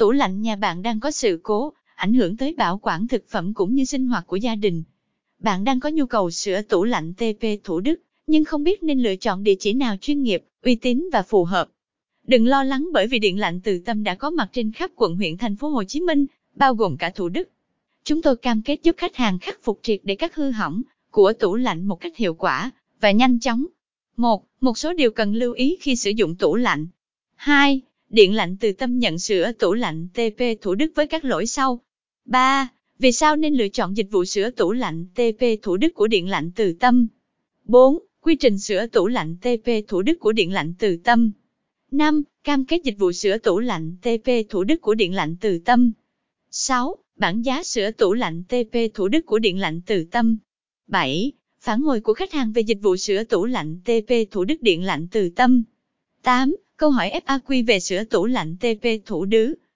Tủ lạnh nhà bạn đang có sự cố, ảnh hưởng tới bảo quản thực phẩm cũng như sinh hoạt của gia đình. Bạn đang có nhu cầu sửa tủ lạnh TP Thủ Đức, nhưng không biết nên lựa chọn địa chỉ nào chuyên nghiệp, uy tín và phù hợp. Đừng lo lắng bởi vì điện lạnh từ tâm đã có mặt trên khắp quận huyện thành phố Hồ Chí Minh, bao gồm cả Thủ Đức. Chúng tôi cam kết giúp khách hàng khắc phục triệt để các hư hỏng của tủ lạnh một cách hiệu quả và nhanh chóng. 1. Một số điều cần lưu ý khi sử dụng tủ lạnh. 2. Điện lạnh từ tâm nhận sửa tủ lạnh TP Thủ Đức với các lỗi sau. 3. Vì sao nên lựa chọn dịch vụ sửa tủ lạnh TP Thủ Đức của Điện lạnh từ tâm? 4. Quy trình sửa tủ lạnh TP Thủ Đức của Điện lạnh từ tâm. 5. Cam kết dịch vụ sửa tủ lạnh TP Thủ Đức của Điện lạnh từ tâm. 6. Bản giá sửa tủ lạnh TP Thủ Đức của Điện lạnh từ tâm. 7. Phản hồi của khách hàng về dịch vụ sửa tủ lạnh TP Thủ Đức Điện lạnh từ tâm. 8. Câu hỏi FAQ về sửa tủ lạnh TP Thủ Đức.